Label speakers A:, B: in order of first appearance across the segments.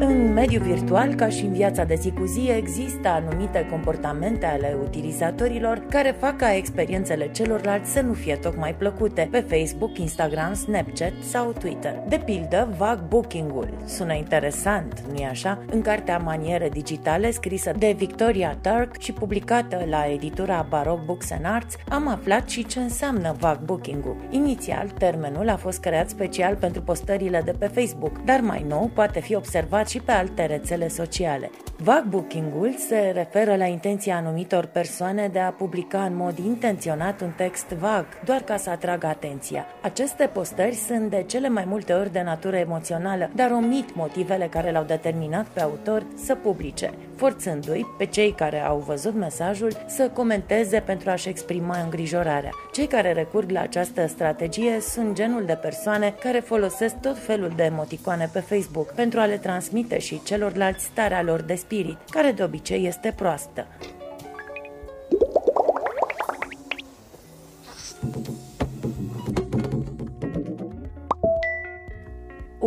A: În mediul virtual, ca și în viața de zi cu zi, există anumite comportamente ale utilizatorilor care fac ca experiențele celorlalți să nu fie tocmai plăcute pe Facebook, Instagram, Snapchat sau Twitter. De pildă, vag booking-ul. Sună interesant, nu-i așa? În cartea Maniere Digitale, scrisă de Victoria Turk și publicată la editura Baroque Books and Arts, am aflat și ce înseamnă vag booking-ul. Inițial, termenul a fost creat special pentru postările de pe Facebook, dar mai nou poate fi observat și pe alte rețele sociale. Vag booking-ul se referă la intenția anumitor persoane de a publica în mod intenționat un text vag, doar ca să atragă atenția. Aceste postări sunt de cele mai multe ori de natură emoțională, dar omit motivele care l-au determinat pe autor să publice, forțându-i pe cei care au văzut mesajul să comenteze pentru a-și exprima îngrijorarea. Cei care recurg la această strategie sunt genul de persoane care folosesc tot felul de emoticoane pe Facebook pentru a le transmite și celorlalți starea lor de spirit, care de obicei este proastă.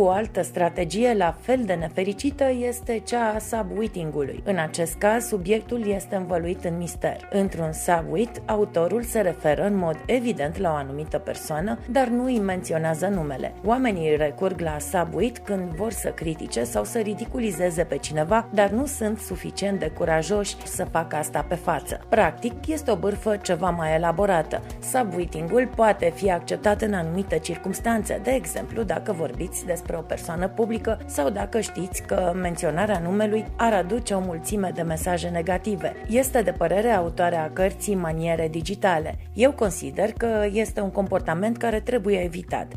A: O altă strategie la fel de nefericită este cea a subwitting-ului. În acest caz, subiectul este învăluit în mister. Într-un subwit, autorul se referă în mod evident la o anumită persoană, dar nu îi menționează numele. Oamenii recurg la subwit când vor să critique sau să ridiculizeze pe cineva, dar nu sunt suficient de curajoși să facă asta pe față. Practic, este o bârfă ceva mai elaborată. Subwitting-ul poate fi acceptat în anumite circunstanțe, de exemplu dacă vorbiți despre despre o persoană publică sau dacă știți că menționarea numelui ar aduce o mulțime de mesaje negative. Este de părere autoarea cărții Maniere Digitale. Eu consider că este un comportament care trebuie evitat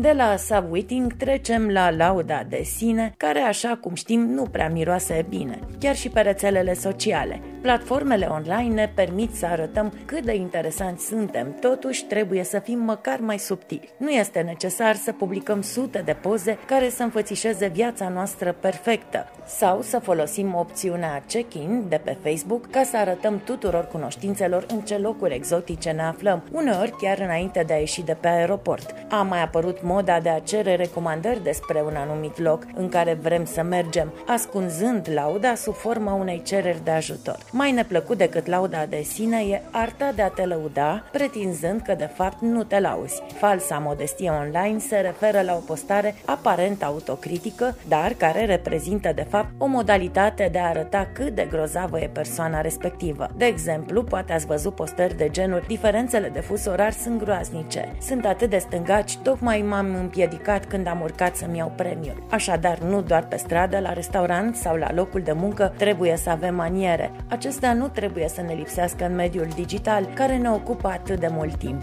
A: de la subwitting trecem la lauda de sine, care, așa cum știm, nu prea miroase bine, chiar și pe rețelele sociale. Platformele online ne permit să arătăm cât de interesanți suntem, totuși trebuie să fim măcar mai subtili. Nu este necesar să publicăm sute de poze care să înfățișeze viața noastră perfectă sau să folosim opțiunea check-in de pe Facebook ca să arătăm tuturor cunoștințelor în ce locuri exotice ne aflăm, uneori chiar înainte de a ieși de pe aeroport. A mai apărut moda de a cere recomandări despre un anumit loc în care vrem să mergem, ascunzând lauda sub forma unei cereri de ajutor. Mai neplăcut decât lauda de sine e arta de a te lăuda, pretinzând că de fapt nu te lauzi. Falsa modestie online se referă la o postare aparent autocritică, dar care reprezintă de fapt o modalitate de a arăta cât de grozavă e persoana respectivă. De exemplu, poate ați văzut postări de genul diferențele de fus orar sunt groaznice. Sunt atât de stângaci, tocmai m-am împiedicat când am urcat să-mi iau premiul. Așadar, nu doar pe stradă, la restaurant sau la locul de muncă trebuie să avem maniere. Acestea nu trebuie să ne lipsească în mediul digital, care ne ocupă atât de mult timp.